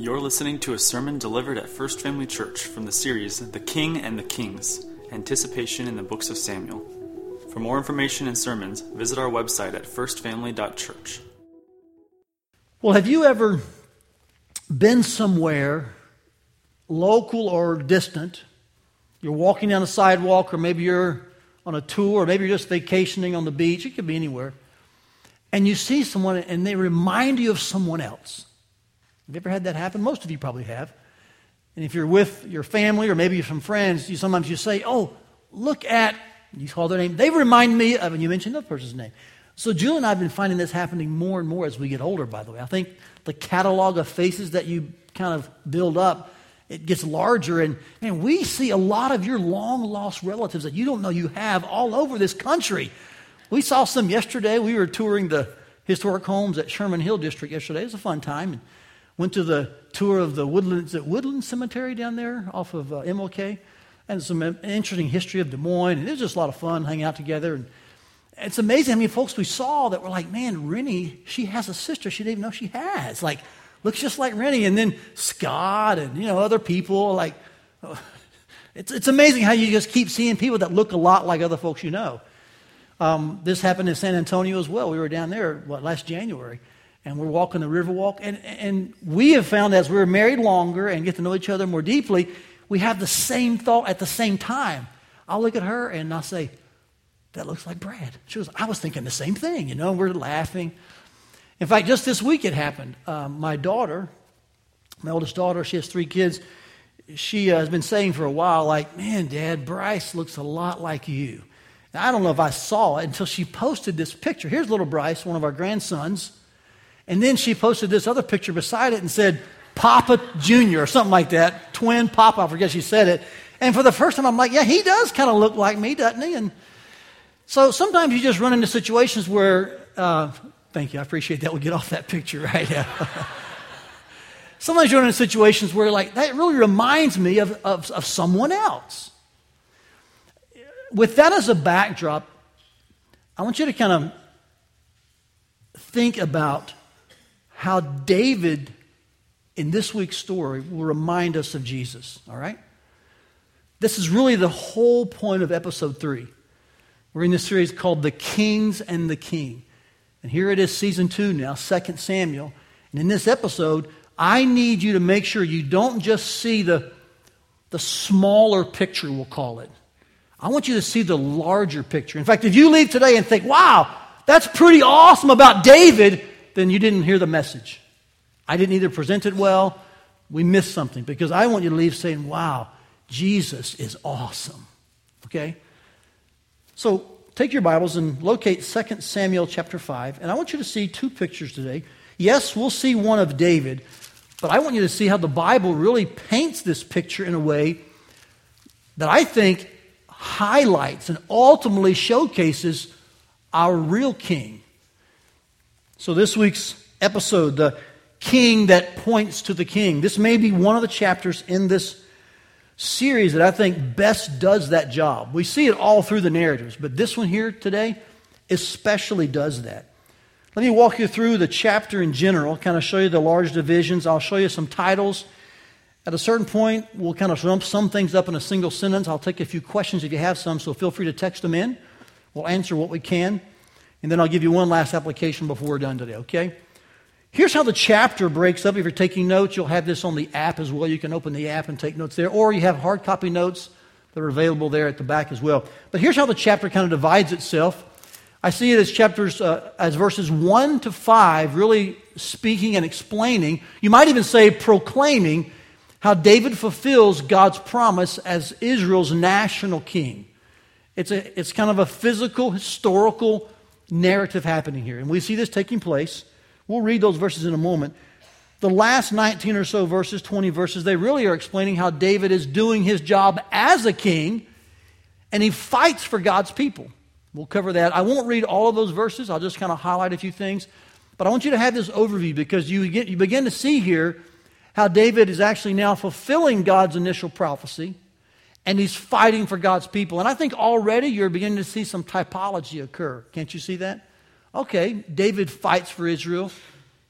You're listening to a sermon delivered at First Family Church from the series The King and the Kings Anticipation in the Books of Samuel. For more information and sermons, visit our website at firstfamily.church. Well, have you ever been somewhere, local or distant? You're walking down a sidewalk, or maybe you're on a tour, or maybe you're just vacationing on the beach. It could be anywhere. And you see someone, and they remind you of someone else. Have you ever had that happen? Most of you probably have. And if you're with your family or maybe some friends, you sometimes you say, "Oh, look at," you call their name. They remind me of, and you mention another person's name. So Julie and I have been finding this happening more and more as we get older. By the way, I think the catalog of faces that you kind of build up it gets larger, and man, we see a lot of your long lost relatives that you don't know you have all over this country. We saw some yesterday. We were touring the historic homes at Sherman Hill District yesterday. It was a fun time. And Went to the tour of the Woodlands at Woodland Cemetery down there off of uh, MLK, and some interesting history of Des Moines. And it was just a lot of fun hanging out together. And it's amazing how many folks we saw that were like, "Man, Rennie, she has a sister she didn't even know she has." Like, looks just like Rennie. And then Scott and you know other people like. it's, it's amazing how you just keep seeing people that look a lot like other folks you know. Um, this happened in San Antonio as well. We were down there what, last January, and we're walking the Riverwalk. And, and we have found as we're married longer and get to know each other more deeply, we have the same thought at the same time. I'll look at her and I'll say, That looks like Brad. She goes, I was thinking the same thing, you know, we're laughing. In fact, just this week it happened. Um, my daughter, my oldest daughter, she has three kids. She uh, has been saying for a while, like, man, Dad, Bryce looks a lot like you. Now, I don't know if I saw it until she posted this picture. Here's little Bryce, one of our grandsons. And then she posted this other picture beside it and said, Papa Jr. or something like that. Twin Papa, I forget she said it. And for the first time, I'm like, yeah, he does kind of look like me, doesn't he? And so sometimes you just run into situations where, uh, thank you, I appreciate that. We'll get off that picture, right? Yeah. sometimes you run into situations where, like, that really reminds me of, of, of someone else. With that as a backdrop, I want you to kind of think about how David in this week's story will remind us of Jesus, all right? This is really the whole point of episode three. We're in this series called The Kings and the King. And here it is, season two now, 2 Samuel. And in this episode, I need you to make sure you don't just see the, the smaller picture, we'll call it. I want you to see the larger picture. In fact, if you leave today and think, wow, that's pretty awesome about David, then you didn't hear the message. I didn't either present it well, we missed something because I want you to leave saying, wow, Jesus is awesome. Okay? So take your Bibles and locate 2 Samuel chapter 5, and I want you to see two pictures today. Yes, we'll see one of David, but I want you to see how the Bible really paints this picture in a way that I think highlights and ultimately showcases our real king, so, this week's episode, the king that points to the king, this may be one of the chapters in this series that I think best does that job. We see it all through the narratives, but this one here today especially does that. Let me walk you through the chapter in general, kind of show you the large divisions. I'll show you some titles. At a certain point, we'll kind of lump some things up in a single sentence. I'll take a few questions if you have some, so feel free to text them in. We'll answer what we can. And then I'll give you one last application before we're done today, okay? Here's how the chapter breaks up. If you're taking notes, you'll have this on the app as well. You can open the app and take notes there, or you have hard copy notes that are available there at the back as well. But here's how the chapter kind of divides itself. I see it as chapters, uh, as verses 1 to 5, really speaking and explaining, you might even say proclaiming, how David fulfills God's promise as Israel's national king. It's, a, it's kind of a physical, historical narrative happening here. And we see this taking place. We'll read those verses in a moment. The last 19 or so verses, 20 verses, they really are explaining how David is doing his job as a king and he fights for God's people. We'll cover that. I won't read all of those verses, I'll just kind of highlight a few things. But I want you to have this overview because you, get, you begin to see here how David is actually now fulfilling God's initial prophecy and he's fighting for God's people. And I think already you're beginning to see some typology occur. Can't you see that? Okay, David fights for Israel.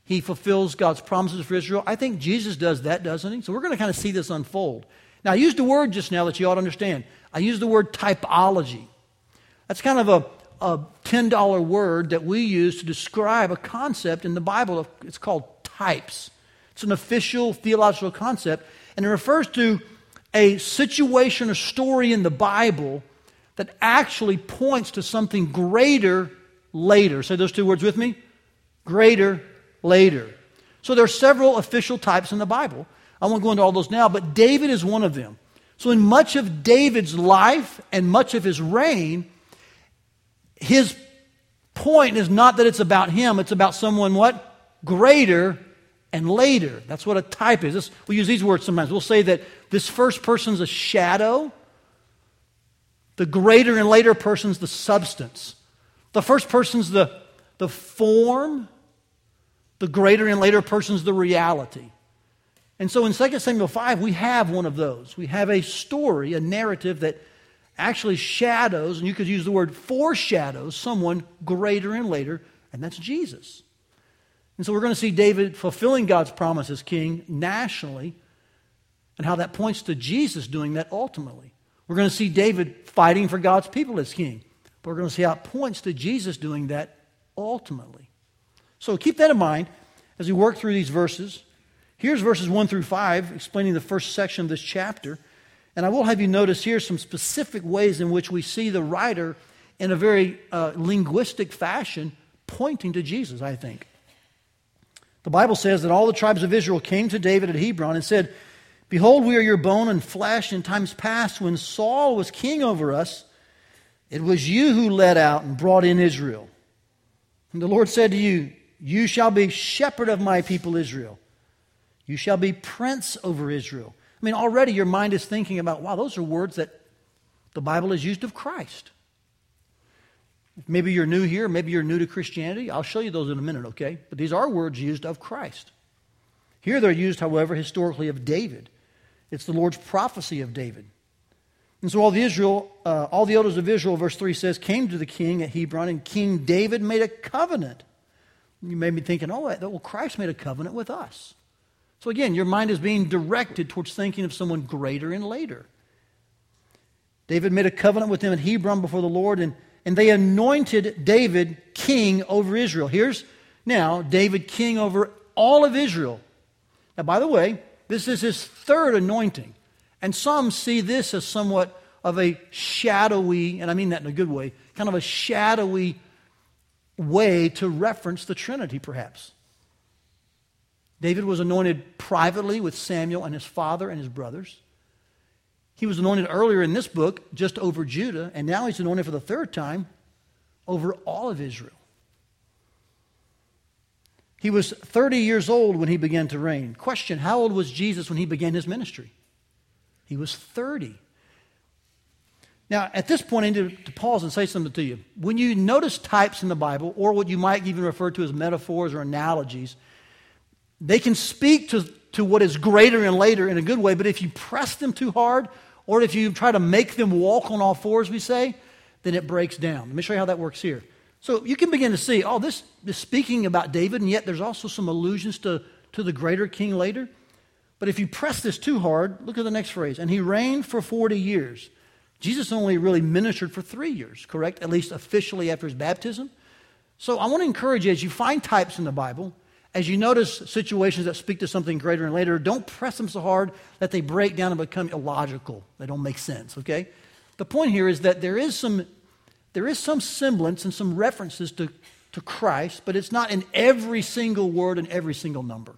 he fulfills God's promises for Israel. I think Jesus does that, doesn't he? So we're going to kind of see this unfold. Now, I used a word just now that you ought to understand. I used the word typology. That's kind of a, a $10 word that we use to describe a concept in the Bible. It's called types. It's an official theological concept, and it refers to a situation a story in the Bible that actually points to something greater later. Say those two words with me greater later. So there are several official types in the Bible. I won't go into all those now, but David is one of them. So in much of David's life and much of his reign, his point is not that it's about him, it's about someone what? Greater and later. That's what a type is. We use these words sometimes. We'll say that this first person's a shadow, the greater and later person's the substance. The first person's the, the form, the greater and later person's the reality. And so in 2 Samuel 5, we have one of those. We have a story, a narrative that actually shadows, and you could use the word foreshadows, someone greater and later, and that's Jesus. And so we're going to see David fulfilling God's promise as king nationally, and how that points to Jesus doing that ultimately. We're going to see David fighting for God's people as king, but we're going to see how it points to Jesus doing that ultimately. So keep that in mind as we work through these verses. Here's verses 1 through 5, explaining the first section of this chapter. And I will have you notice here some specific ways in which we see the writer in a very uh, linguistic fashion pointing to Jesus, I think. The Bible says that all the tribes of Israel came to David at Hebron and said, Behold, we are your bone and flesh. In times past, when Saul was king over us, it was you who led out and brought in Israel. And the Lord said to you, you shall be shepherd of my people Israel. You shall be prince over Israel. I mean, already your mind is thinking about, wow, those are words that the Bible has used of Christ. Maybe you're new here, maybe you're new to Christianity. I'll show you those in a minute, okay? But these are words used of Christ. Here they're used, however, historically of David. It's the Lord's prophecy of David. And so all the Israel, uh, all the elders of Israel, verse 3 says, came to the king at Hebron, and King David made a covenant you may be thinking, oh, well, Christ made a covenant with us. So again, your mind is being directed towards thinking of someone greater and later. David made a covenant with them at Hebron before the Lord, and, and they anointed David king over Israel. Here's now David king over all of Israel. Now, by the way, this is his third anointing. And some see this as somewhat of a shadowy, and I mean that in a good way, kind of a shadowy way to reference the Trinity, perhaps. David was anointed privately with Samuel and his father and his brothers. He was anointed earlier in this book just over Judah, and now he's anointed for the third time over all of Israel. He was 30 years old when he began to reign. Question How old was Jesus when he began his ministry? He was 30. Now, at this point, I need to, pause and say something to you. When you notice types in the Bible, or what you might even refer to as metaphors or analogies, they can speak to, to what is greater and later in a good way, but if you press them too hard, or if you try to make them walk on all fours, we say, then it breaks down. Let me show you how that works here. So you can begin to see, oh, this is speaking about David, and yet there's also some allusions to, to the greater king later. But if you press this too hard, look at the next phrase. And he reigned for 40 years. Jesus only really ministered for three years, correct? At least officially after his baptism. So I want to encourage you as you find types in the Bible, as you notice situations that speak to something greater and later, don't press them so hard that they break down and become illogical. They don't make sense, okay? The point here is that there is some, there is some semblance and some references to, to Christ, but it's not in every single word and every single number.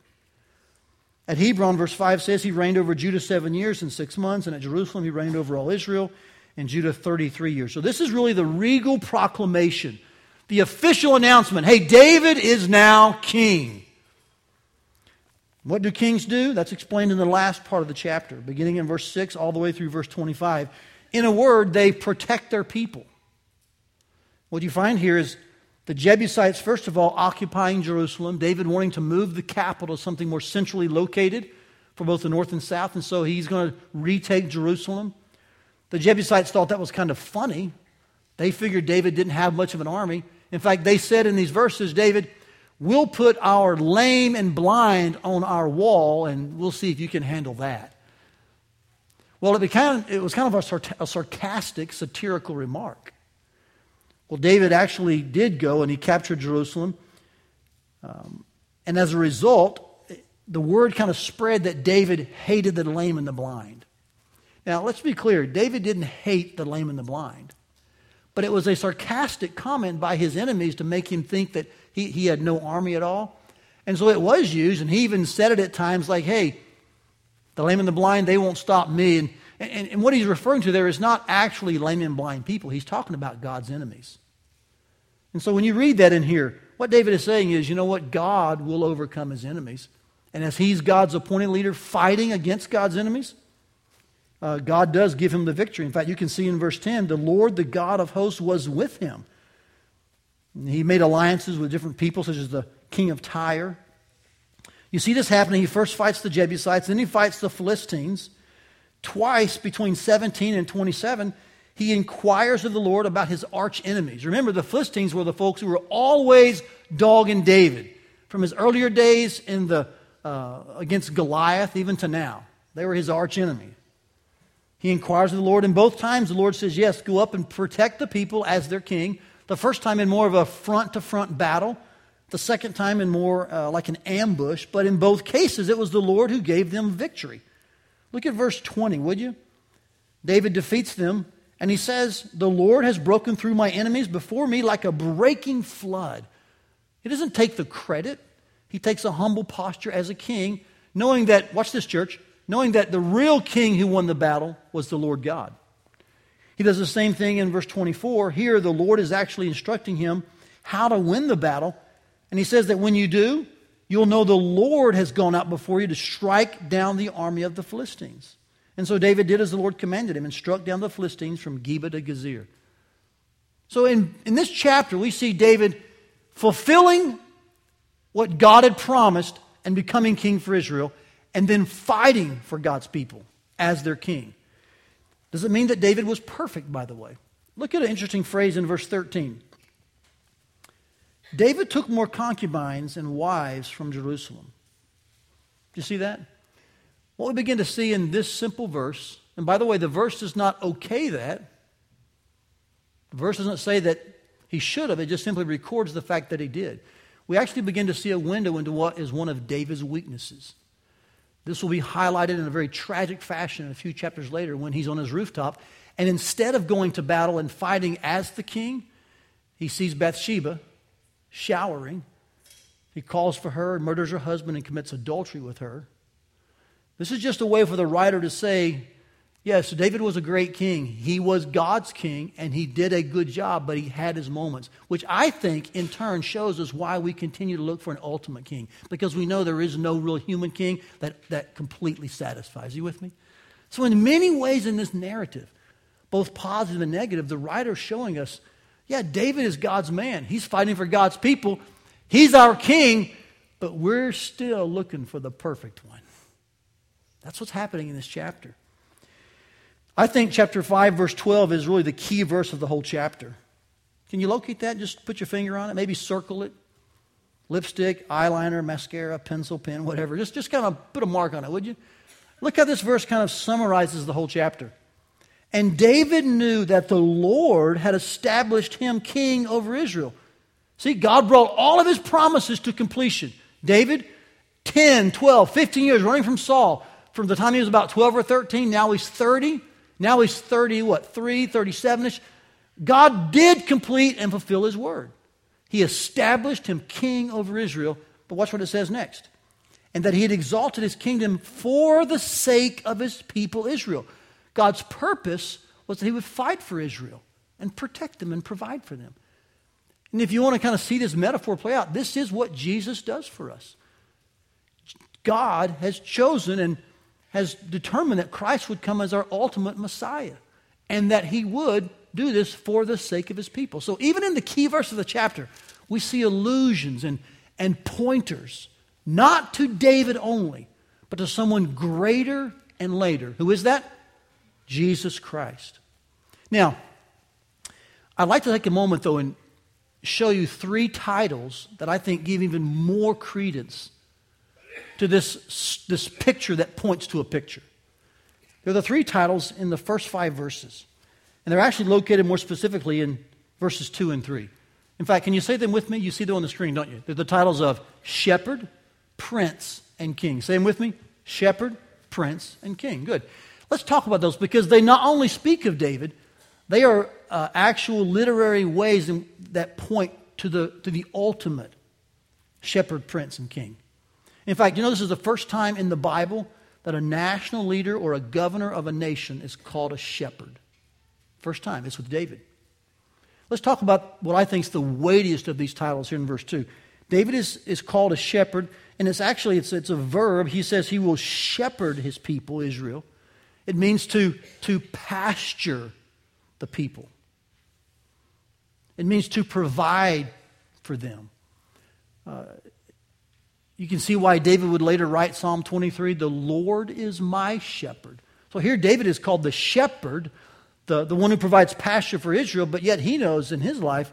At Hebron, verse 5 says he reigned over Judah seven years and six months, and at Jerusalem he reigned over all Israel and Judah 33 years. So this is really the regal proclamation, the official announcement hey, David is now king. What do kings do? That's explained in the last part of the chapter, beginning in verse 6 all the way through verse 25. In a word, they protect their people. What you find here is the Jebusites, first of all, occupying Jerusalem, David wanting to move the capital to something more centrally located for both the north and south, and so he's going to retake Jerusalem. The Jebusites thought that was kind of funny. They figured David didn't have much of an army. In fact, they said in these verses, David, we'll put our lame and blind on our wall, and we'll see if you can handle that. Well, it, became, it was kind of a, a sarcastic, satirical remark. Well, David actually did go and he captured Jerusalem. Um, and as a result, the word kind of spread that David hated the lame and the blind. Now, let's be clear David didn't hate the lame and the blind, but it was a sarcastic comment by his enemies to make him think that he, he had no army at all. And so it was used, and he even said it at times like, hey, the lame and the blind, they won't stop me. And, and, and what he's referring to there is not actually lame and blind people, he's talking about God's enemies. And so when you read that in here, what David is saying is, you know what? God will overcome his enemies. And as he's God's appointed leader fighting against God's enemies, uh, God does give him the victory. In fact, you can see in verse 10 the Lord, the God of hosts, was with him. He made alliances with different people, such as the king of Tyre. You see this happening. He first fights the Jebusites, then he fights the Philistines. Twice between 17 and 27, he inquires of the Lord about his arch enemies. Remember, the Philistines were the folks who were always dogging David. From his earlier days in the, uh, against Goliath, even to now, they were his arch enemy. He inquires of the Lord, and both times the Lord says, Yes, go up and protect the people as their king. The first time in more of a front to front battle, the second time in more uh, like an ambush, but in both cases it was the Lord who gave them victory. Look at verse 20, would you? David defeats them, and he says, The Lord has broken through my enemies before me like a breaking flood. He doesn't take the credit, he takes a humble posture as a king, knowing that, watch this, church, knowing that the real king who won the battle was the Lord God. He does the same thing in verse 24. Here, the Lord is actually instructing him how to win the battle. And he says that when you do, you'll know the Lord has gone out before you to strike down the army of the Philistines. And so David did as the Lord commanded him and struck down the Philistines from Geba to Gezer. So in, in this chapter, we see David fulfilling what God had promised and becoming king for Israel, and then fighting for God's people as their king. Does it mean that David was perfect, by the way? Look at an interesting phrase in verse 13. David took more concubines and wives from Jerusalem. Do you see that? What we begin to see in this simple verse, and by the way, the verse does not okay that. The verse doesn't say that he should have, it just simply records the fact that he did. We actually begin to see a window into what is one of David's weaknesses. This will be highlighted in a very tragic fashion a few chapters later when he's on his rooftop. And instead of going to battle and fighting as the king, he sees Bathsheba showering. He calls for her, murders her husband, and commits adultery with her. This is just a way for the writer to say, Yes, David was a great king. He was God's king, and he did a good job, but he had his moments, which I think in turn shows us why we continue to look for an ultimate king, because we know there is no real human king that, that completely satisfies. you with me? So, in many ways in this narrative, both positive and negative, the writer is showing us yeah, David is God's man. He's fighting for God's people, he's our king, but we're still looking for the perfect one. That's what's happening in this chapter. I think chapter 5, verse 12 is really the key verse of the whole chapter. Can you locate that? Just put your finger on it, maybe circle it. Lipstick, eyeliner, mascara, pencil, pen, whatever. Just, just kind of put a mark on it, would you? Look how this verse kind of summarizes the whole chapter. And David knew that the Lord had established him king over Israel. See, God brought all of his promises to completion. David, 10, 12, 15 years running from Saul. From the time he was about 12 or 13, now he's 30. Now he's 30, what, 3, 37 ish. God did complete and fulfill his word. He established him king over Israel. But watch what it says next. And that he had exalted his kingdom for the sake of his people Israel. God's purpose was that he would fight for Israel and protect them and provide for them. And if you want to kind of see this metaphor play out, this is what Jesus does for us. God has chosen and has determined that Christ would come as our ultimate Messiah and that he would do this for the sake of his people. So even in the key verse of the chapter, we see allusions and, and pointers, not to David only, but to someone greater and later. Who is that? Jesus Christ. Now, I'd like to take a moment, though, and show you three titles that I think give even more credence to this, this picture that points to a picture. They're the three titles in the first five verses. And they're actually located more specifically in verses 2 and 3. In fact, can you say them with me? You see them on the screen, don't you? They're the titles of Shepherd, Prince, and King. Say them with me Shepherd, Prince, and King. Good. Let's talk about those because they not only speak of David, they are uh, actual literary ways in, that point to the, to the ultimate shepherd, prince, and king. In fact, you know, this is the first time in the Bible that a national leader or a governor of a nation is called a shepherd. First time. It's with David. Let's talk about what I think is the weightiest of these titles here in verse 2. David is, is called a shepherd, and it's actually it's, it's a verb. He says he will shepherd his people, Israel. It means to, to pasture the people. It means to provide for them. Uh, you can see why David would later write Psalm 23 The Lord is my shepherd. So here, David is called the shepherd, the, the one who provides pasture for Israel, but yet he knows in his life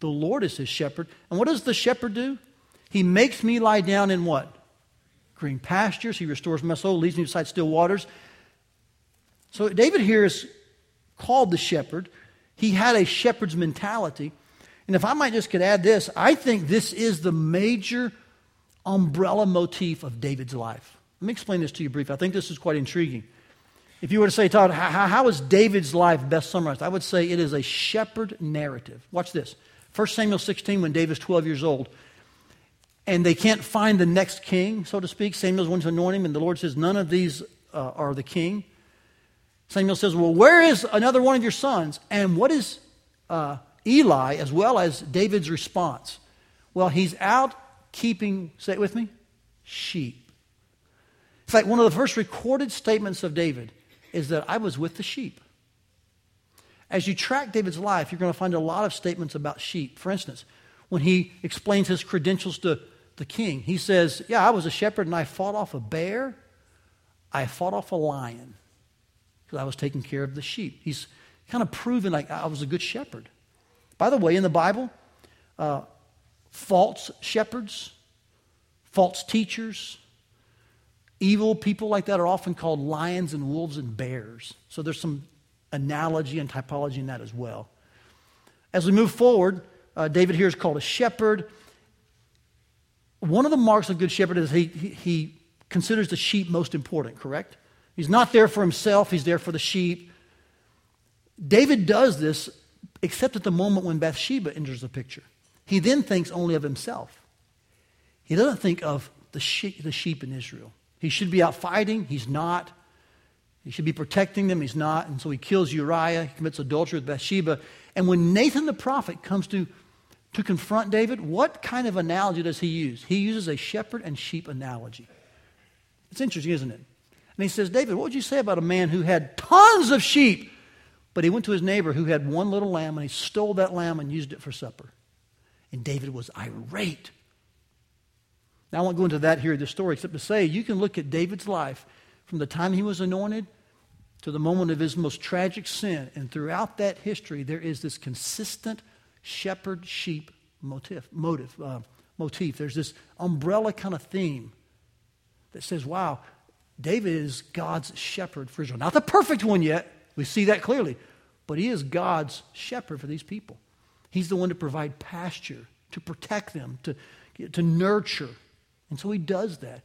the Lord is his shepherd. And what does the shepherd do? He makes me lie down in what? Green pastures. He restores my soul, leads me beside still waters. So David here is called the shepherd. He had a shepherd's mentality. And if I might just could add this, I think this is the major umbrella motif of David's life. Let me explain this to you briefly. I think this is quite intriguing. If you were to say, Todd, how, how is David's life best summarized? I would say it is a shepherd narrative. Watch this. 1 Samuel 16, when David's 12 years old, and they can't find the next king, so to speak. Samuel's going to anoint him, and the Lord says, None of these uh, are the king. Samuel says, Well, where is another one of your sons? And what is uh, Eli, as well as David's response? Well, he's out keeping, say it with me, sheep. In fact, one of the first recorded statements of David is that I was with the sheep. As you track David's life, you're going to find a lot of statements about sheep. For instance, when he explains his credentials to the king, he says, Yeah, I was a shepherd and I fought off a bear, I fought off a lion because I was taking care of the sheep. He's kind of proven like I was a good shepherd. By the way, in the Bible, uh, false shepherds, false teachers, evil people like that are often called lions and wolves and bears. So there's some analogy and typology in that as well. As we move forward, uh, David here is called a shepherd. One of the marks of a good shepherd is he, he, he considers the sheep most important, correct? He's not there for himself, he's there for the sheep. David does this except at the moment when Bathsheba enters the picture. He then thinks only of himself. He doesn't think of the sheep, the sheep in Israel. He should be out fighting, he's not. He should be protecting them, he's not. And so he kills Uriah, he commits adultery with Bathsheba. And when Nathan the prophet comes to, to confront David, what kind of analogy does he use? He uses a shepherd and sheep analogy. It's interesting, isn't it? And he says, David, what would you say about a man who had tons of sheep, but he went to his neighbor who had one little lamb and he stole that lamb and used it for supper? And David was irate. Now, I won't go into that here in the story, except to say you can look at David's life from the time he was anointed to the moment of his most tragic sin. And throughout that history, there is this consistent shepherd sheep motif. motive, uh, motif. There's this umbrella kind of theme that says, wow, David is God's shepherd for Israel. Not the perfect one yet. We see that clearly. But he is God's shepherd for these people. He's the one to provide pasture, to protect them, to, to nurture. And so he does that.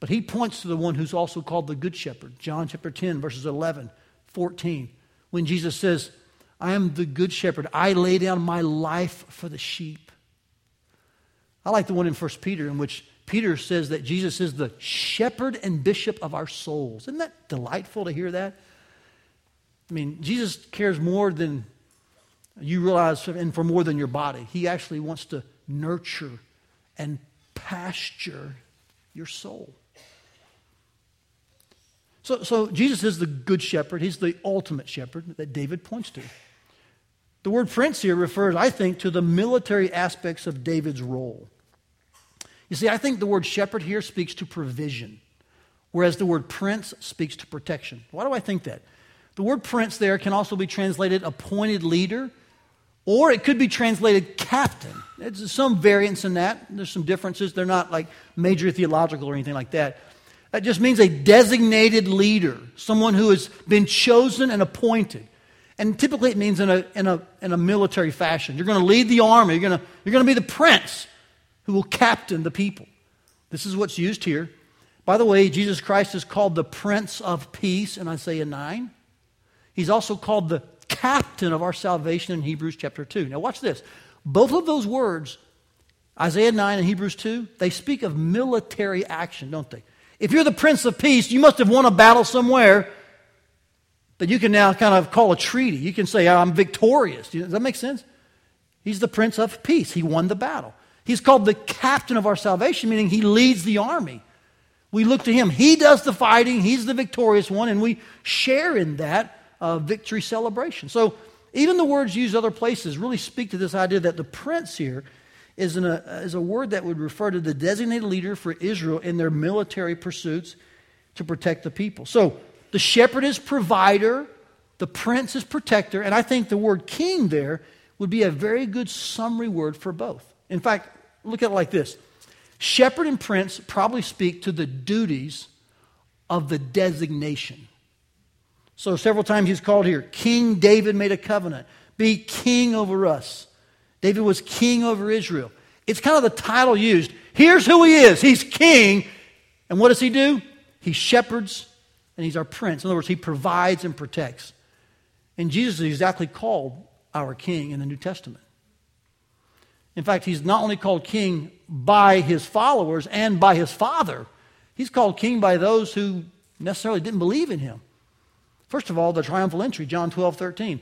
But he points to the one who's also called the Good Shepherd. John chapter 10, verses 11, 14. When Jesus says, I am the Good Shepherd, I lay down my life for the sheep. I like the one in 1 Peter in which Peter says that Jesus is the shepherd and bishop of our souls. Isn't that delightful to hear that? I mean, Jesus cares more than you realize, and for more than your body. He actually wants to nurture and pasture your soul. So, so Jesus is the good shepherd. He's the ultimate shepherd that David points to. The word prince here refers, I think, to the military aspects of David's role. You see, I think the word shepherd here speaks to provision, whereas the word prince speaks to protection. Why do I think that? The word prince there can also be translated appointed leader Or it could be translated captain. There's some variance in that. There's some differences. They're not like major theological or anything like that. That just means a designated leader, someone who has been chosen and appointed. And typically it means in a, in a, in a military fashion. You're going to lead the army, you're going to, you're going to be the prince who will captain the people. This is what's used here. By the way, Jesus Christ is called the Prince of Peace in Isaiah 9. He's also called the captain of our salvation in Hebrews chapter 2. Now, watch this. Both of those words, Isaiah 9 and Hebrews 2, they speak of military action, don't they? If you're the Prince of Peace, you must have won a battle somewhere that you can now kind of call a treaty. You can say, I'm victorious. Does that make sense? He's the Prince of Peace. He won the battle. He's called the captain of our salvation, meaning he leads the army. We look to him. He does the fighting, he's the victorious one, and we share in that uh, victory celebration. So even the words used other places really speak to this idea that the prince here is, a, uh, is a word that would refer to the designated leader for Israel in their military pursuits to protect the people. So the shepherd is provider, the prince is protector, and I think the word king there would be a very good summary word for both. In fact, look at it like this Shepherd and prince probably speak to the duties of the designation. So, several times he's called here King David made a covenant, be king over us. David was king over Israel. It's kind of the title used. Here's who he is he's king. And what does he do? He shepherds and he's our prince. In other words, he provides and protects. And Jesus is exactly called our king in the New Testament. In fact, he's not only called king by his followers and by his father, he's called king by those who necessarily didn't believe in him. First of all, the triumphal entry, John 12, 13.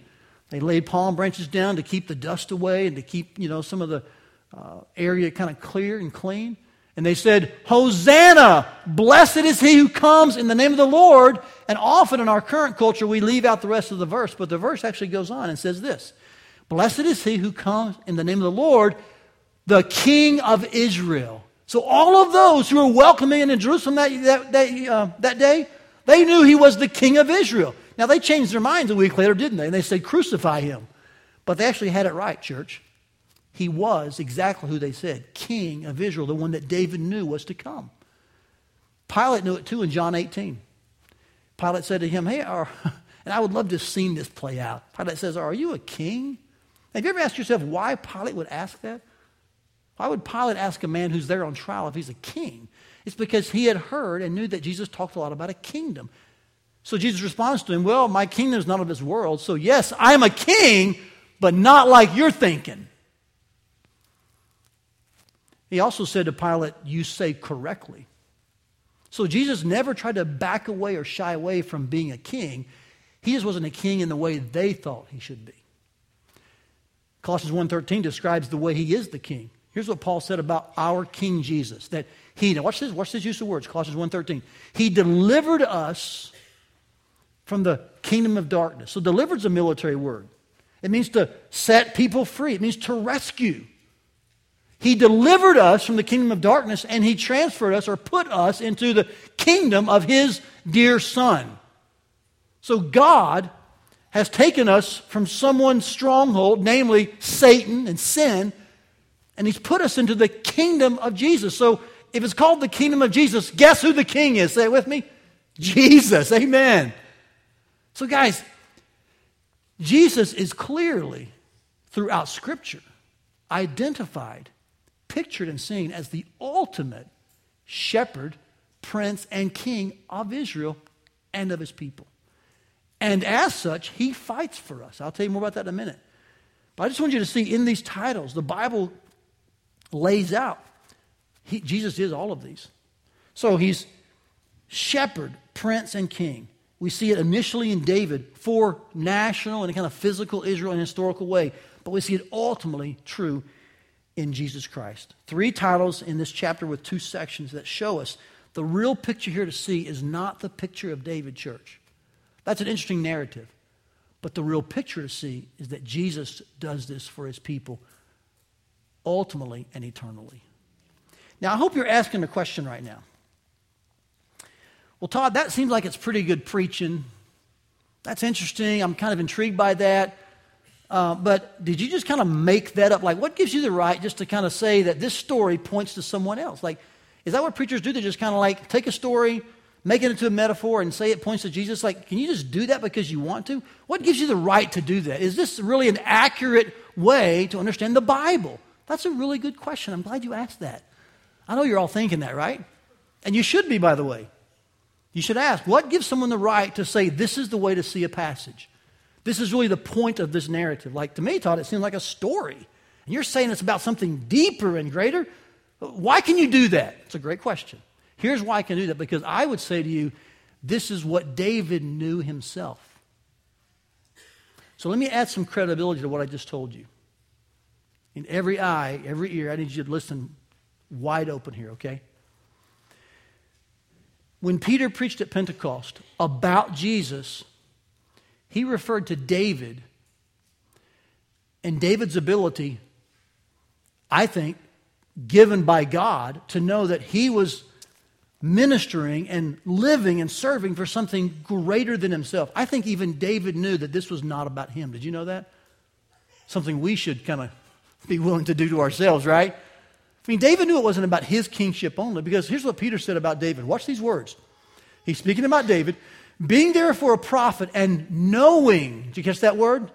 They laid palm branches down to keep the dust away and to keep, you know, some of the uh, area kind of clear and clean. And they said, Hosanna! Blessed is he who comes in the name of the Lord. And often in our current culture, we leave out the rest of the verse, but the verse actually goes on and says this Blessed is he who comes in the name of the Lord, the King of Israel. So all of those who were welcoming in Jerusalem that, that, that, uh, that day, they knew he was the King of Israel. Now they changed their minds a week later, didn't they? And they said, crucify him. But they actually had it right, church. He was exactly who they said, King of Israel, the one that David knew was to come. Pilate knew it too in John 18. Pilate said to him, Hey, are, and I would love to have seen this play out. Pilate says, Are you a king? Have you ever asked yourself why Pilate would ask that? Why would Pilate ask a man who's there on trial if he's a king? It's because he had heard and knew that Jesus talked a lot about a kingdom. So Jesus responds to him, Well, my kingdom is not of this world. So, yes, I'm a king, but not like you're thinking. He also said to Pilate, You say correctly. So Jesus never tried to back away or shy away from being a king. He just wasn't a king in the way they thought he should be. Colossians 1.13 describes the way he is the king. Here's what Paul said about our King Jesus. That he, now watch this, watch this use of words, Colossians 1.13. He delivered us from the kingdom of darkness. So delivered is a military word. It means to set people free. It means to rescue. He delivered us from the kingdom of darkness and he transferred us or put us into the kingdom of his dear son. So God has taken us from someone's stronghold, namely Satan and sin, and he's put us into the kingdom of Jesus. So if it's called the kingdom of Jesus, guess who the king is? Say it with me. Jesus. Amen. So, guys, Jesus is clearly, throughout Scripture, identified, pictured, and seen as the ultimate shepherd, prince, and king of Israel and of his people. And as such, he fights for us. I'll tell you more about that in a minute. But I just want you to see in these titles, the Bible lays out. He, Jesus is all of these. So he's shepherd, prince, and king. We see it initially in David for national and kind of physical Israel in a historical way, but we see it ultimately true in Jesus Christ. Three titles in this chapter with two sections that show us the real picture here to see is not the picture of David Church. That's an interesting narrative. But the real picture to see is that Jesus does this for his people ultimately and eternally. Now, I hope you're asking a question right now. Well, Todd, that seems like it's pretty good preaching. That's interesting. I'm kind of intrigued by that. Uh, but did you just kind of make that up? Like, what gives you the right just to kind of say that this story points to someone else? Like, is that what preachers do? They just kind of like take a story, make it into a metaphor, and say it points to Jesus? Like, can you just do that because you want to? What gives you the right to do that? Is this really an accurate way to understand the Bible? That's a really good question. I'm glad you asked that. I know you're all thinking that, right? And you should be, by the way. You should ask, what gives someone the right to say this is the way to see a passage? This is really the point of this narrative. Like to me, Todd, it seems like a story. And you're saying it's about something deeper and greater. Why can you do that? It's a great question. Here's why I can do that because I would say to you, this is what David knew himself. So let me add some credibility to what I just told you. In every eye, every ear, I need you to listen wide open here, okay? When Peter preached at Pentecost about Jesus, he referred to David and David's ability, I think, given by God to know that he was ministering and living and serving for something greater than himself. I think even David knew that this was not about him. Did you know that? Something we should kind of be willing to do to ourselves, right? I mean, David knew it wasn't about his kingship only because here's what Peter said about David. Watch these words. He's speaking about David. Being therefore a prophet and knowing, did you catch that word?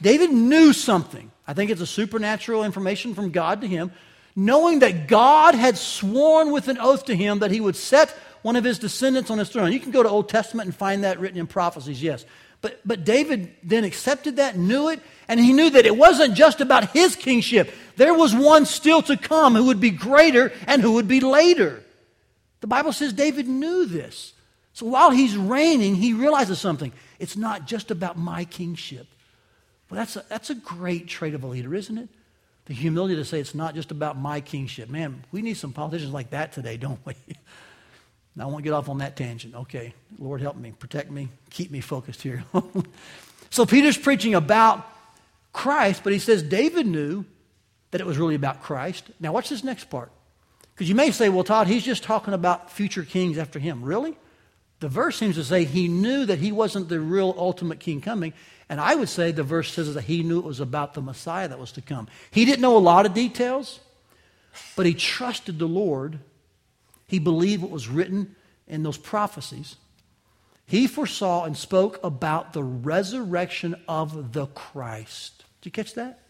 David knew something. I think it's a supernatural information from God to him. Knowing that God had sworn with an oath to him that he would set one of his descendants on his throne. You can go to Old Testament and find that written in prophecies, yes. But, but David then accepted that, knew it, and he knew that it wasn't just about his kingship. There was one still to come who would be greater and who would be later. The Bible says David knew this. So while he's reigning, he realizes something. It's not just about my kingship. Well, that's a, that's a great trait of a leader, isn't it? The humility to say it's not just about my kingship. Man, we need some politicians like that today, don't we? I won't get off on that tangent. Okay, Lord, help me, protect me, keep me focused here. so Peter's preaching about Christ, but he says David knew that it was really about Christ. Now, watch this next part. Because you may say, well, Todd, he's just talking about future kings after him. Really? The verse seems to say he knew that he wasn't the real ultimate king coming. And I would say the verse says that he knew it was about the Messiah that was to come. He didn't know a lot of details, but he trusted the Lord. He believed what was written in those prophecies. He foresaw and spoke about the resurrection of the Christ. Did you catch that?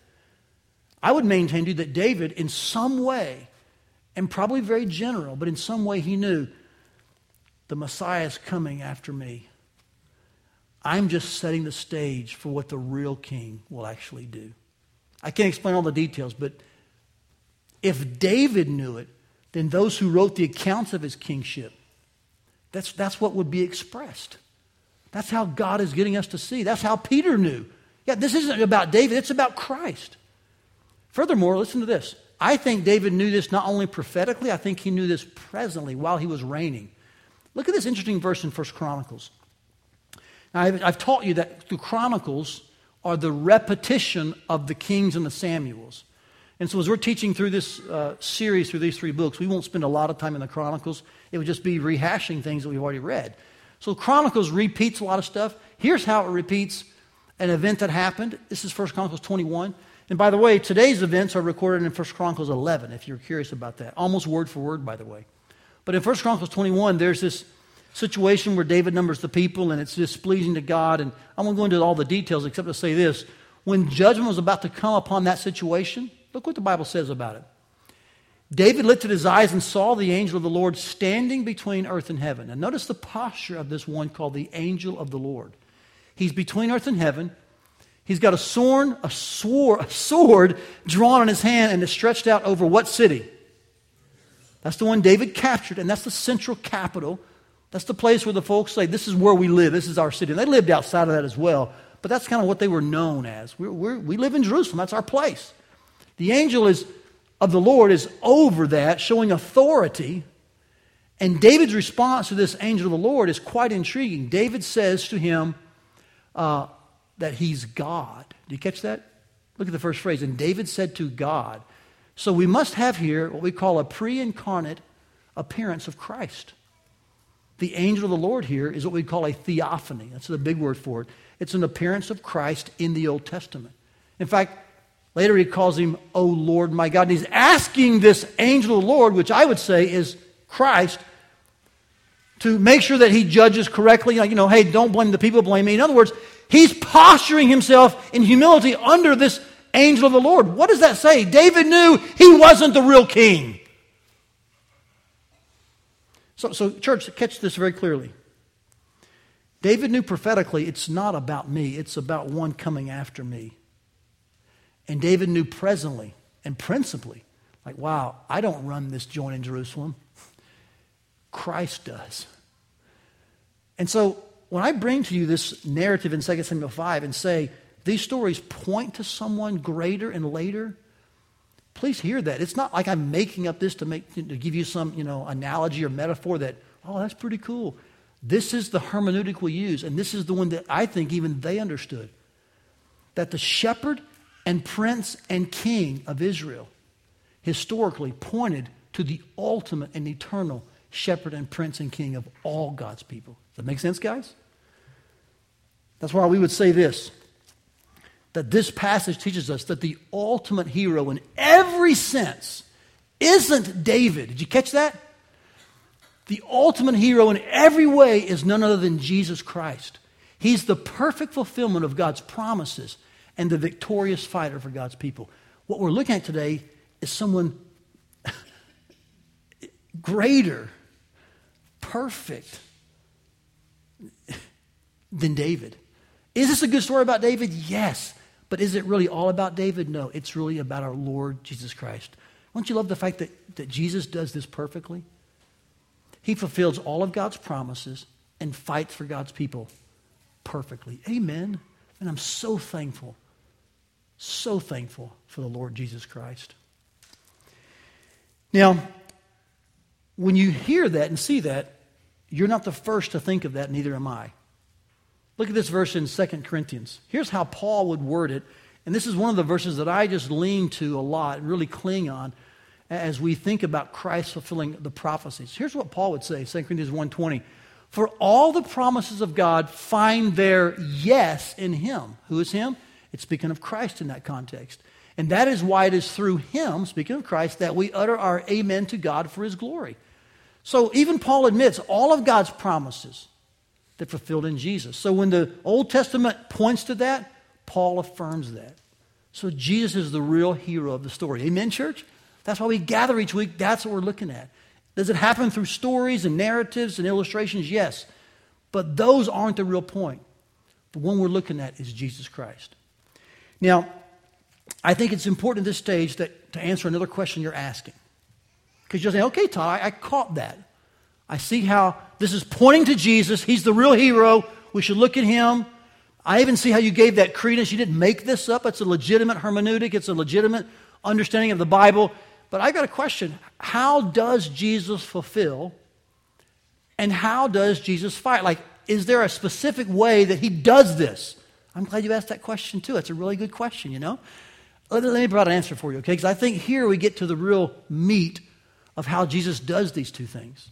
I would maintain to you that David, in some way, and probably very general, but in some way he knew the Messiah is coming after me. I'm just setting the stage for what the real king will actually do. I can't explain all the details, but if David knew it, then those who wrote the accounts of his kingship, that's, that's what would be expressed. That's how God is getting us to see. That's how Peter knew. Yeah, this isn't about David, it's about Christ. Furthermore, listen to this. I think David knew this not only prophetically, I think he knew this presently while he was reigning. Look at this interesting verse in First Chronicles. Now, I've, I've taught you that the Chronicles are the repetition of the Kings and the Samuels. And so, as we're teaching through this uh, series, through these three books, we won't spend a lot of time in the Chronicles. It would just be rehashing things that we've already read. So, Chronicles repeats a lot of stuff. Here's how it repeats an event that happened. This is 1 Chronicles 21. And by the way, today's events are recorded in 1 Chronicles 11, if you're curious about that. Almost word for word, by the way. But in 1 Chronicles 21, there's this situation where David numbers the people and it's displeasing to God. And I won't go into all the details except to say this. When judgment was about to come upon that situation, look what the Bible says about it. David lifted his eyes and saw the angel of the Lord standing between earth and heaven. And notice the posture of this one called the angel of the Lord. He's between earth and heaven. He's got a sword, a sword, a sword drawn in his hand and it's stretched out over what city? That's the one David captured, and that's the central capital. That's the place where the folks say, This is where we live. This is our city. And they lived outside of that as well, but that's kind of what they were known as. We're, we're, we live in Jerusalem. That's our place. The angel is, of the Lord is over that, showing authority. And David's response to this angel of the Lord is quite intriguing. David says to him uh, that he's God. Do you catch that? Look at the first phrase. And David said to God, so we must have here what we call a pre incarnate appearance of Christ. The angel of the Lord here is what we call a theophany. That's the big word for it. It's an appearance of Christ in the Old Testament. In fact, later he calls him, O Lord my God. And he's asking this angel of the Lord, which I would say is Christ, to make sure that he judges correctly. Like, you know, hey, don't blame the people, blame me. In other words, he's posturing himself in humility under this angel of the Lord. What does that say? David knew he wasn't the real king. So, so church, catch this very clearly. David knew prophetically it's not about me, it's about one coming after me. And David knew presently and principally, like, wow, I don't run this joint in Jerusalem. Christ does. And so when I bring to you this narrative in 2 Samuel 5 and say these stories point to someone greater and later, please hear that. It's not like I'm making up this to, make, to give you some you know, analogy or metaphor that, oh, that's pretty cool. This is the hermeneutic we use, and this is the one that I think even they understood. That the shepherd and prince and king of Israel historically pointed to the ultimate and eternal shepherd and prince and king of all God's people. Does that make sense, guys? That's why we would say this that this passage teaches us that the ultimate hero in every sense isn't David. Did you catch that? The ultimate hero in every way is none other than Jesus Christ. He's the perfect fulfillment of God's promises and the victorious fighter for God's people. What we're looking at today is someone greater, perfect than David. Is this a good story about David? Yes. But is it really all about David? No. It's really about our Lord Jesus Christ. Don't you love the fact that, that Jesus does this perfectly? He fulfills all of God's promises and fights for God's people perfectly. Amen. And I'm so thankful, so thankful for the Lord Jesus Christ. Now, when you hear that and see that, you're not the first to think of that, neither am I. Look at this verse in 2 Corinthians. Here's how Paul would word it. And this is one of the verses that I just lean to a lot and really cling on as we think about Christ fulfilling the prophecies. Here's what Paul would say, 2 Corinthians 1.20. For all the promises of God find their yes in him. Who is him? It's speaking of Christ in that context. And that is why it is through him, speaking of Christ, that we utter our amen to God for his glory. So even Paul admits all of God's promises that fulfilled in Jesus. So when the Old Testament points to that, Paul affirms that. So Jesus is the real hero of the story. Amen, church? That's why we gather each week. That's what we're looking at. Does it happen through stories and narratives and illustrations? Yes. But those aren't the real point. The one we're looking at is Jesus Christ. Now, I think it's important at this stage that, to answer another question you're asking. Because you're saying, okay, Todd, I, I caught that. I see how this is pointing to Jesus. He's the real hero. We should look at him. I even see how you gave that credence. You didn't make this up. It's a legitimate hermeneutic, it's a legitimate understanding of the Bible. But I've got a question. How does Jesus fulfill and how does Jesus fight? Like, is there a specific way that he does this? I'm glad you asked that question too. It's a really good question, you know? Let, me provide an answer for you, okay? Because I think here we get to the real meat of how Jesus does these two things.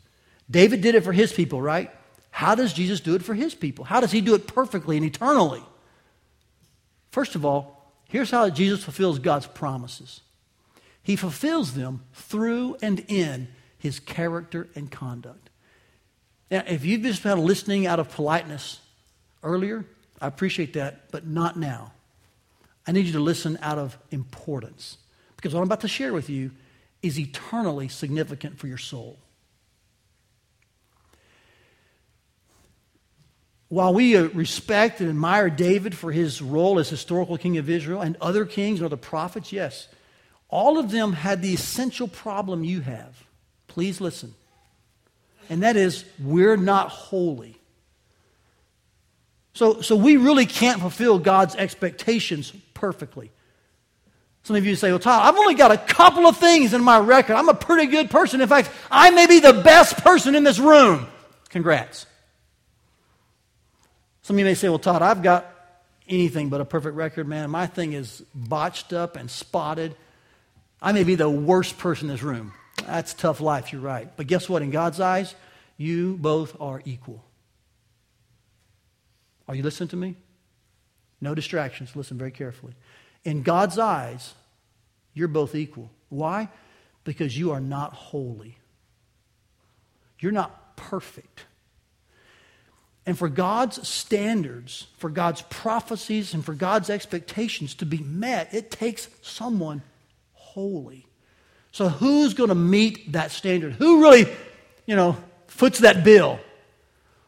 David did it for his people, right? How does Jesus do it for his people? How does he do it perfectly and eternally? First of all, here's how Jesus fulfills God's promises He fulfills them through and in his character and conduct. Now, if you've just been listening out of politeness earlier, I appreciate that, but not now. I need you to listen out of importance because what I'm about to share with you is eternally significant for your soul. While we respect and admire David for his role as historical king of Israel and other kings and other prophets, yes, all of them had the essential problem you have. Please listen. And that is, we're not holy. So, so we really can't fulfill God's expectations perfectly. Some of you say, well, Todd, I've only got a couple of things in my record. I'm a pretty good person. In fact, I may be the best person in this room. Congrats. Some of you may say, well, Todd, I've got anything but a perfect record, man. My thing is botched up and spotted. I may be the worst person in this room. That's tough life, you're right. But guess what? In God's eyes, you both are equal. Are you listening to me? No distractions. Listen very carefully. In God's eyes, you're both equal. Why? Because you are not holy. You're not perfect. And for God's standards, for God's prophecies, and for God's expectations to be met, it takes someone holy. So, who's going to meet that standard? Who really, you know, foots that bill?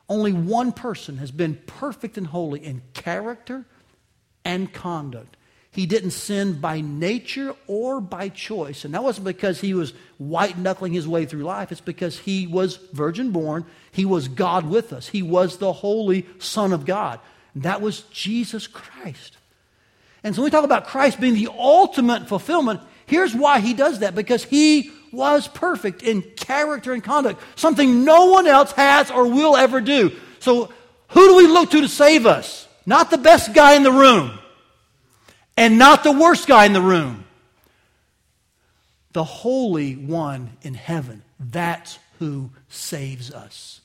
Only one person has been perfect and holy in character and conduct. He didn't sin by nature or by choice. And that wasn't because he was white knuckling his way through life. It's because he was virgin born. He was God with us. He was the Holy Son of God. And that was Jesus Christ. And so when we talk about Christ being the ultimate fulfillment, here's why he does that because he was perfect in character and conduct, something no one else has or will ever do. So, who do we look to to save us? Not the best guy in the room and not the worst guy in the room. The Holy One in heaven. That's who saves us.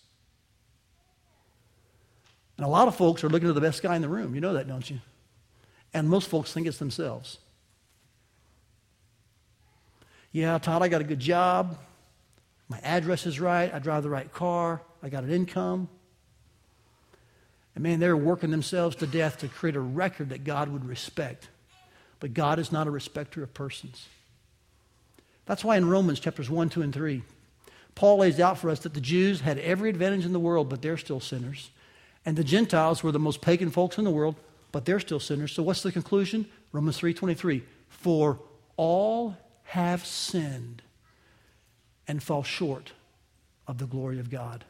And a lot of folks are looking to the best guy in the room. You know that, don't you? And most folks think it's themselves. Yeah, Todd, I got a good job. My address is right. I drive the right car. I got an income. And man, they're working themselves to death to create a record that God would respect. But God is not a respecter of persons. That's why in Romans chapters 1, 2, and 3, Paul lays out for us that the Jews had every advantage in the world, but they're still sinners. And the Gentiles were the most pagan folks in the world, but they're still sinners. So what's the conclusion? Romans 3:23. For all have sinned and fall short of the glory of God.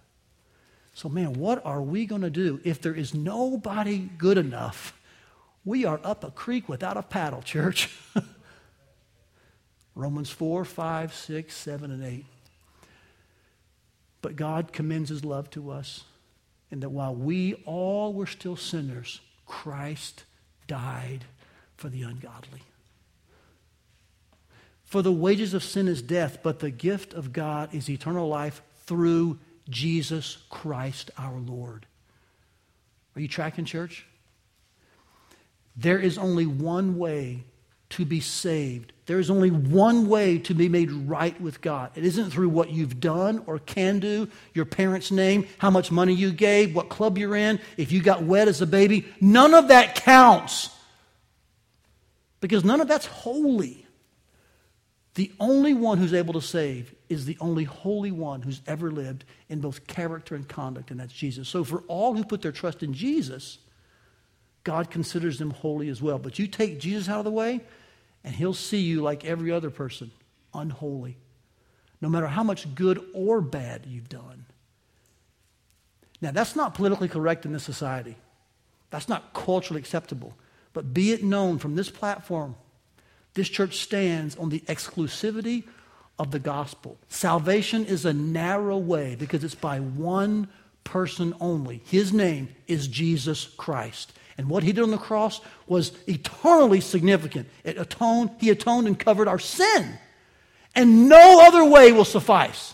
So, man, what are we going to do if there is nobody good enough? We are up a creek without a paddle, church. Romans 4, 5, 6, 7, and 8. But God commends his love to us, and that while we all were still sinners, Christ died for the ungodly. For the wages of sin is death, but the gift of God is eternal life through Jesus Christ our Lord. Are you tracking, church? There is only one way to be saved. There is only one way to be made right with God. It isn't through what you've done or can do, your parents' name, how much money you gave, what club you're in, if you got wet as a baby. None of that counts. Because none of that's holy. The only one who's able to save is the only holy one who's ever lived in both character and conduct, and that's Jesus. So, for all who put their trust in Jesus, God considers them holy as well. But you take Jesus out of the way, and he'll see you like every other person, unholy, no matter how much good or bad you've done. Now, that's not politically correct in this society, that's not culturally acceptable. But be it known from this platform this church stands on the exclusivity of the gospel. Salvation is a narrow way because it's by one person only. His name is Jesus Christ. And what he did on the cross was eternally significant. It atoned, he atoned and covered our sin. And no other way will suffice.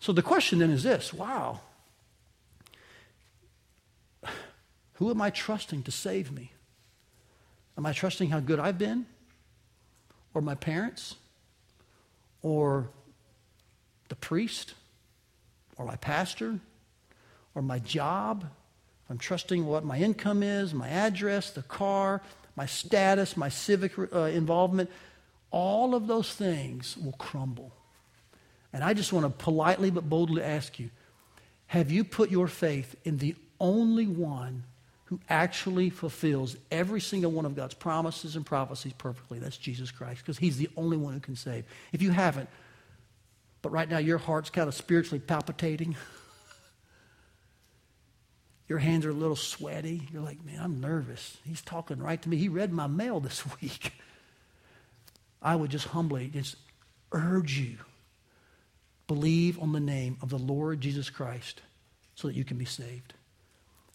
So the question then is this wow, who am I trusting to save me? Am I trusting how good I've been? Or my parents? Or the priest? Or my pastor? Or my job? I'm trusting what my income is, my address, the car, my status, my civic uh, involvement. All of those things will crumble. And I just want to politely but boldly ask you have you put your faith in the only one who actually fulfills every single one of God's promises and prophecies perfectly. That's Jesus Christ, because he's the only one who can save. If you haven't, but right now your heart's kind of spiritually palpitating, your hands are a little sweaty, you're like, man, I'm nervous. He's talking right to me. He read my mail this week. I would just humbly just urge you believe on the name of the Lord Jesus Christ so that you can be saved.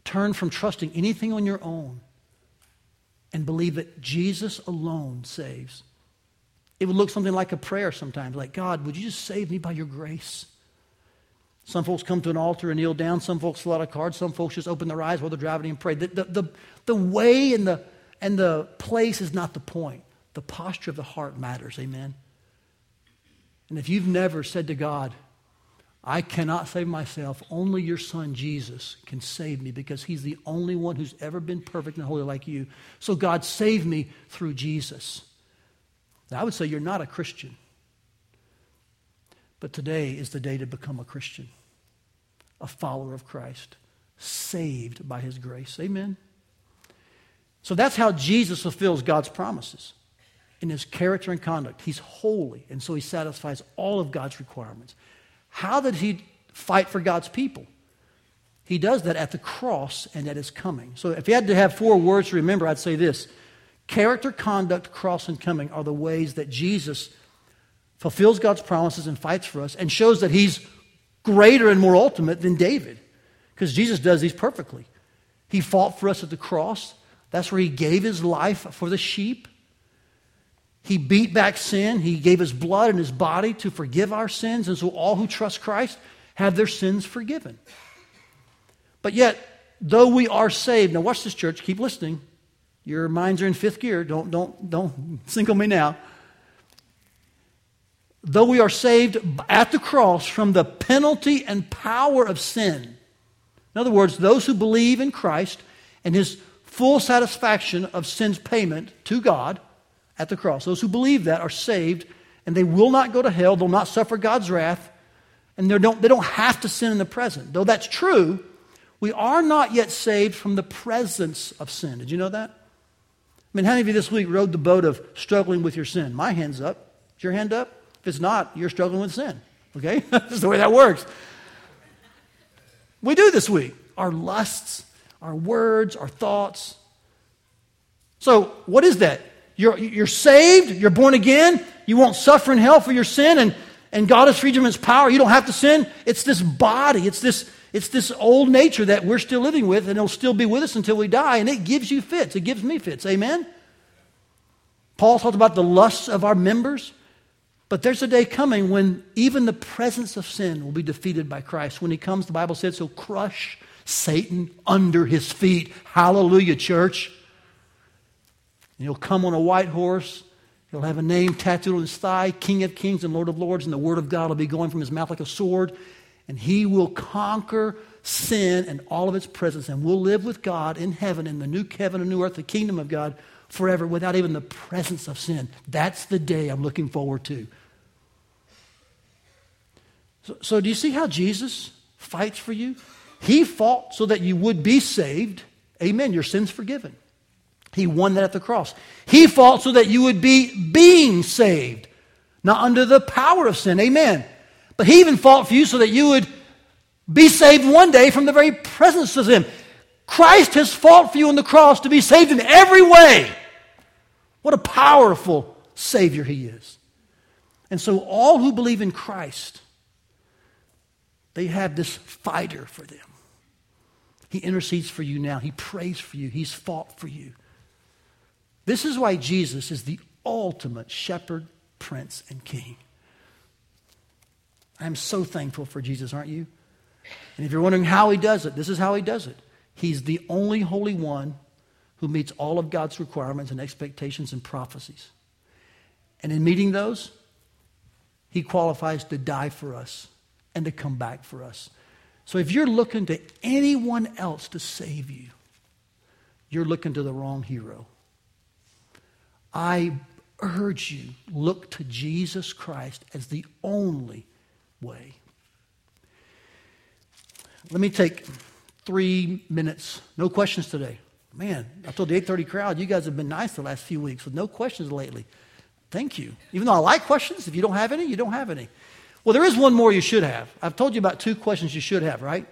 Turn from trusting anything on your own and believe that Jesus alone saves. It would look something like a prayer sometimes, like, God, would you just save me by your grace? Some folks come to an altar and kneel down. Some folks fill out a card. Some folks just open their eyes while they're driving and pray. The, the, the, the way and the, and the place is not the point. The posture of the heart matters. Amen. And if you've never said to God, I cannot save myself, only your son Jesus can save me because he's the only one who's ever been perfect and holy like you. So, God, save me through Jesus. Now, I would say you're not a Christian. But today is the day to become a Christian, a follower of Christ, saved by his grace. Amen. So that's how Jesus fulfills God's promises in his character and conduct. He's holy, and so he satisfies all of God's requirements. How did he fight for God's people? He does that at the cross and at his coming. So if you had to have four words to remember, I'd say this character, conduct, cross, and coming are the ways that Jesus fulfills God's promises and fights for us and shows that he's greater and more ultimate than David because Jesus does these perfectly. He fought for us at the cross. That's where he gave his life for the sheep. He beat back sin. He gave his blood and his body to forgive our sins. And so all who trust Christ have their sins forgiven. But yet, though we are saved, now watch this, church, keep listening. Your minds are in fifth gear. Don't, don't, don't single me now though we are saved at the cross from the penalty and power of sin. In other words, those who believe in Christ and his full satisfaction of sin's payment to God at the cross, those who believe that are saved and they will not go to hell, they'll not suffer God's wrath, and they don't, they don't have to sin in the present. Though that's true, we are not yet saved from the presence of sin. Did you know that? I mean, how many of you this week rode the boat of struggling with your sin? My hand's up. Is your hand up? If it's not, you're struggling with sin. Okay? That's the way that works. We do this week. Our lusts, our words, our thoughts. So, what is that? You're, you're saved, you're born again, you won't suffer in hell for your sin, and, and God has freed you from his power. You don't have to sin. It's this body, it's this, it's this old nature that we're still living with, and it'll still be with us until we die, and it gives you fits. It gives me fits. Amen? Paul talked about the lusts of our members. But there's a day coming when even the presence of sin will be defeated by Christ. When he comes, the Bible says he'll crush Satan under his feet. Hallelujah, church. And he'll come on a white horse. He'll have a name tattooed on his thigh King of Kings and Lord of Lords. And the word of God will be going from his mouth like a sword. And he will conquer sin and all of its presence. And we'll live with God in heaven, in the new heaven and new earth, the kingdom of God forever without even the presence of sin. That's the day I'm looking forward to. So, so, do you see how Jesus fights for you? He fought so that you would be saved. Amen. Your sins forgiven. He won that at the cross. He fought so that you would be being saved, not under the power of sin. Amen. But he even fought for you so that you would be saved one day from the very presence of him. Christ has fought for you on the cross to be saved in every way. What a powerful Savior He is. And so, all who believe in Christ, they have this fighter for them. He intercedes for you now, He prays for you, He's fought for you. This is why Jesus is the ultimate shepherd, prince, and king. I'm so thankful for Jesus, aren't you? And if you're wondering how he does it, this is how he does it. He's the only Holy One who meets all of God's requirements and expectations and prophecies. And in meeting those, He qualifies to die for us and to come back for us. So if you're looking to anyone else to save you, you're looking to the wrong hero. I urge you, look to Jesus Christ as the only way. Let me take three minutes. No questions today. Man, I told the 830 crowd, you guys have been nice the last few weeks with no questions lately. Thank you. Even though I like questions, if you don't have any, you don't have any. Well, there is one more you should have. I've told you about two questions you should have, right?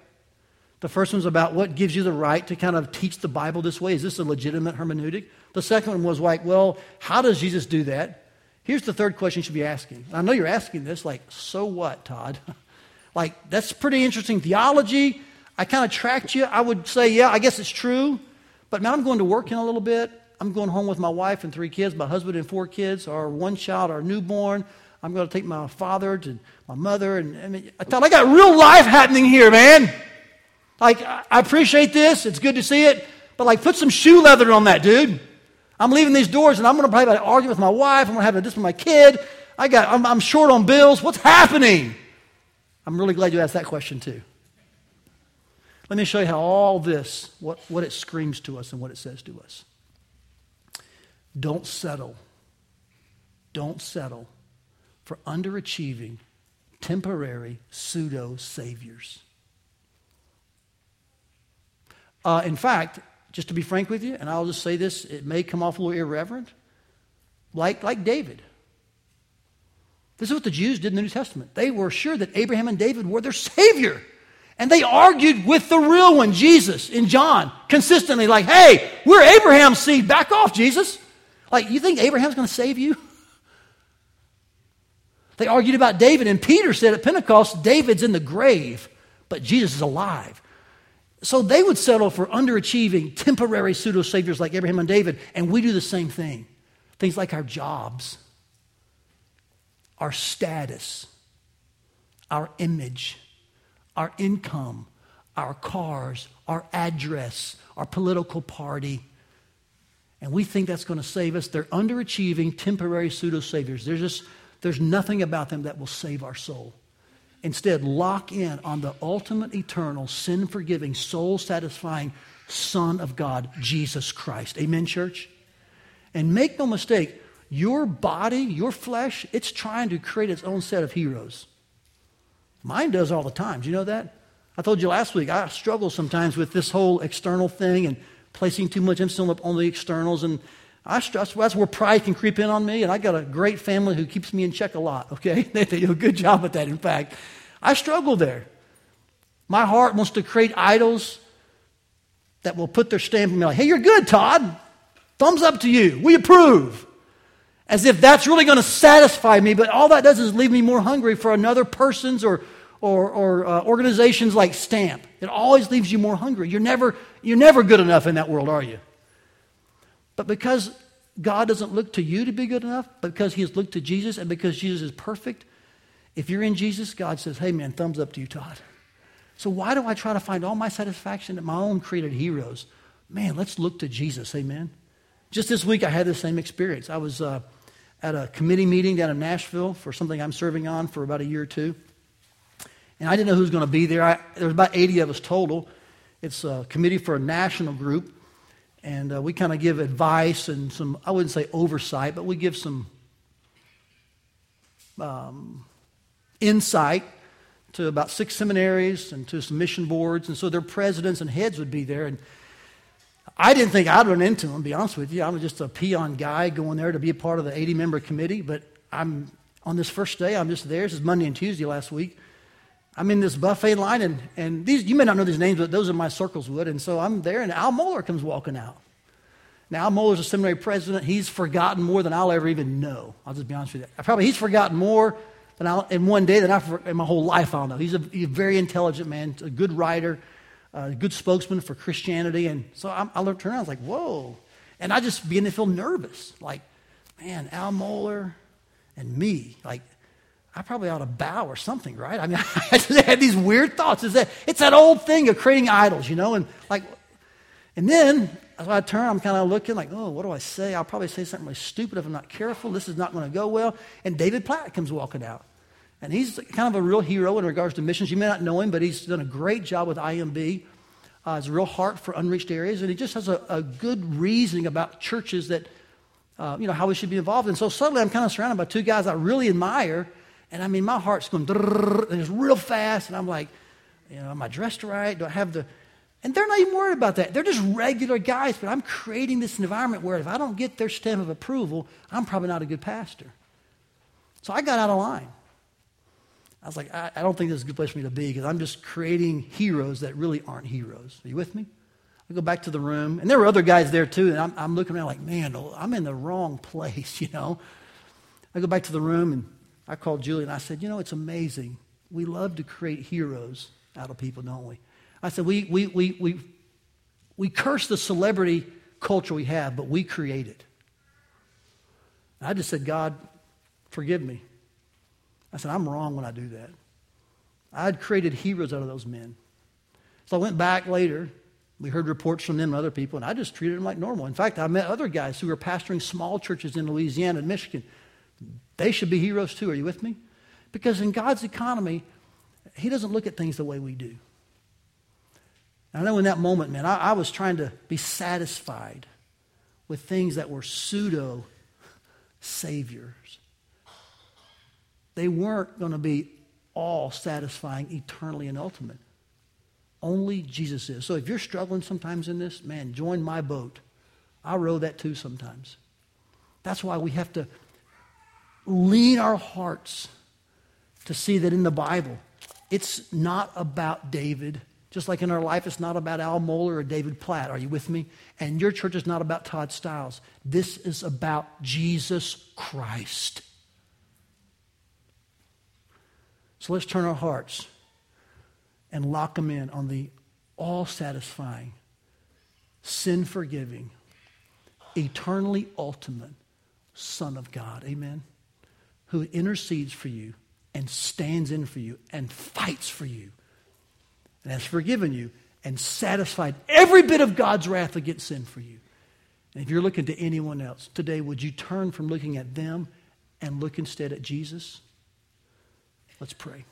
The first one's about what gives you the right to kind of teach the Bible this way. Is this a legitimate hermeneutic? The second one was like, well, how does Jesus do that? Here's the third question you should be asking. I know you're asking this, like, so what, Todd? like, that's pretty interesting theology. I kind of tracked you. I would say, yeah, I guess it's true. But man, I'm going to work in a little bit. I'm going home with my wife and three kids, my husband and four kids, our one child, our newborn. I'm going to take my father and my mother. And, and I thought, I got real life happening here, man. Like, I appreciate this. It's good to see it. But, like, put some shoe leather on that, dude. I'm leaving these doors and I'm going to probably argue with my wife. I'm going to have this with my kid. I got, I'm, I'm short on bills. What's happening? I'm really glad you asked that question, too. Let me show you how all this, what, what it screams to us and what it says to us. Don't settle. Don't settle for underachieving, temporary pseudo saviors. Uh, in fact, just to be frank with you, and I'll just say this, it may come off a little irreverent, like, like David. This is what the Jews did in the New Testament. They were sure that Abraham and David were their Savior. And they argued with the real one, Jesus, in John, consistently, like, hey, we're Abraham's seed. Back off, Jesus. Like, you think Abraham's going to save you? They argued about David, and Peter said at Pentecost, David's in the grave, but Jesus is alive. So they would settle for underachieving, temporary pseudo saviors like Abraham and David, and we do the same thing. Things like our jobs, our status, our image, our income, our cars, our address, our political party. And we think that's going to save us. They're underachieving, temporary pseudo saviors. They're just there's nothing about them that will save our soul. Instead, lock in on the ultimate, eternal, sin forgiving, soul satisfying Son of God, Jesus Christ. Amen, church? And make no mistake, your body, your flesh, it's trying to create its own set of heroes. Mine does all the time. Do you know that? I told you last week, I struggle sometimes with this whole external thing and placing too much emphasis on the externals. And I stress that's where pride can creep in on me, and I got a great family who keeps me in check a lot, okay? They, they do a good job at that, in fact. I struggle there. My heart wants to create idols that will put their stamp on me like, hey, you're good, Todd. Thumbs up to you. We approve. As if that's really going to satisfy me, but all that does is leave me more hungry for another person's or, or, or uh, organizations like Stamp. It always leaves you more hungry. You're never, you're never good enough in that world, are you? But because God doesn't look to you to be good enough, because He has looked to Jesus and because Jesus is perfect, if you're in Jesus, God says, hey man, thumbs up to you, Todd. So why do I try to find all my satisfaction in my own created heroes? Man, let's look to Jesus, amen. Just this week, I had the same experience. I was uh, at a committee meeting down in Nashville for something I'm serving on for about a year or two. And I didn't know who was going to be there. I, there was about 80 of us total. It's a committee for a national group. And uh, we kind of give advice and some, I wouldn't say oversight, but we give some um, insight to about six seminaries and to some mission boards. And so their presidents and heads would be there. And I didn't think I'd run into them, to be honest with you. I'm just a peon guy going there to be a part of the 80 member committee. But I'm on this first day, I'm just there. This is Monday and Tuesday last week. I'm in this buffet line, and, and these, you may not know these names, but those are my circles would. And so I'm there, and Al Mohler comes walking out. Now, Al Mohler's a seminary president. He's forgotten more than I'll ever even know. I'll just be honest with you. Probably he's forgotten more than I'll, in one day than I've, in my whole life I'll know. He's a, he's a very intelligent man, a good writer, a good spokesman for Christianity. And so I, I around, I was like, whoa. And I just began to feel nervous. Like, man, Al Mohler and me, like, I probably ought to bow or something, right? I mean, I just had these weird thoughts. It's that, it's that old thing of creating idols, you know? And like, and then as I turn, I'm kind of looking like, oh, what do I say? I'll probably say something really stupid if I'm not careful. This is not going to go well. And David Platt comes walking out. And he's kind of a real hero in regards to missions. You may not know him, but he's done a great job with IMB. Uh, has a real heart for unreached areas, and he just has a, a good reasoning about churches that, uh, you know, how we should be involved. And so suddenly I'm kind of surrounded by two guys I really admire and I mean, my heart's going, and it's real fast. And I'm like, you know, am I dressed right? Do I have the. And they're not even worried about that. They're just regular guys, but I'm creating this environment where if I don't get their stamp of approval, I'm probably not a good pastor. So I got out of line. I was like, I, I don't think this is a good place for me to be because I'm just creating heroes that really aren't heroes. Are you with me? I go back to the room, and there were other guys there too, and I'm, I'm looking around like, man, I'm in the wrong place, you know. I go back to the room, and I called Julie and I said, You know, it's amazing. We love to create heroes out of people, don't we? I said, We, we, we, we, we curse the celebrity culture we have, but we create it. And I just said, God, forgive me. I said, I'm wrong when I do that. I had created heroes out of those men. So I went back later. We heard reports from them and other people, and I just treated them like normal. In fact, I met other guys who were pastoring small churches in Louisiana and Michigan. They should be heroes too. Are you with me? Because in God's economy, He doesn't look at things the way we do. I know in that moment, man, I, I was trying to be satisfied with things that were pseudo saviors. They weren't going to be all satisfying eternally and ultimate. Only Jesus is. So if you're struggling sometimes in this, man, join my boat. I row that too sometimes. That's why we have to lean our hearts to see that in the Bible, it's not about David. Just like in our life, it's not about Al Mohler or David Platt. Are you with me? And your church is not about Todd Stiles. This is about Jesus Christ. So let's turn our hearts and lock them in on the all satisfying, sin forgiving, eternally ultimate Son of God. Amen. Who intercedes for you and stands in for you and fights for you and has forgiven you and satisfied every bit of God's wrath against sin for you. And if you're looking to anyone else today, would you turn from looking at them and look instead at Jesus? Let's pray.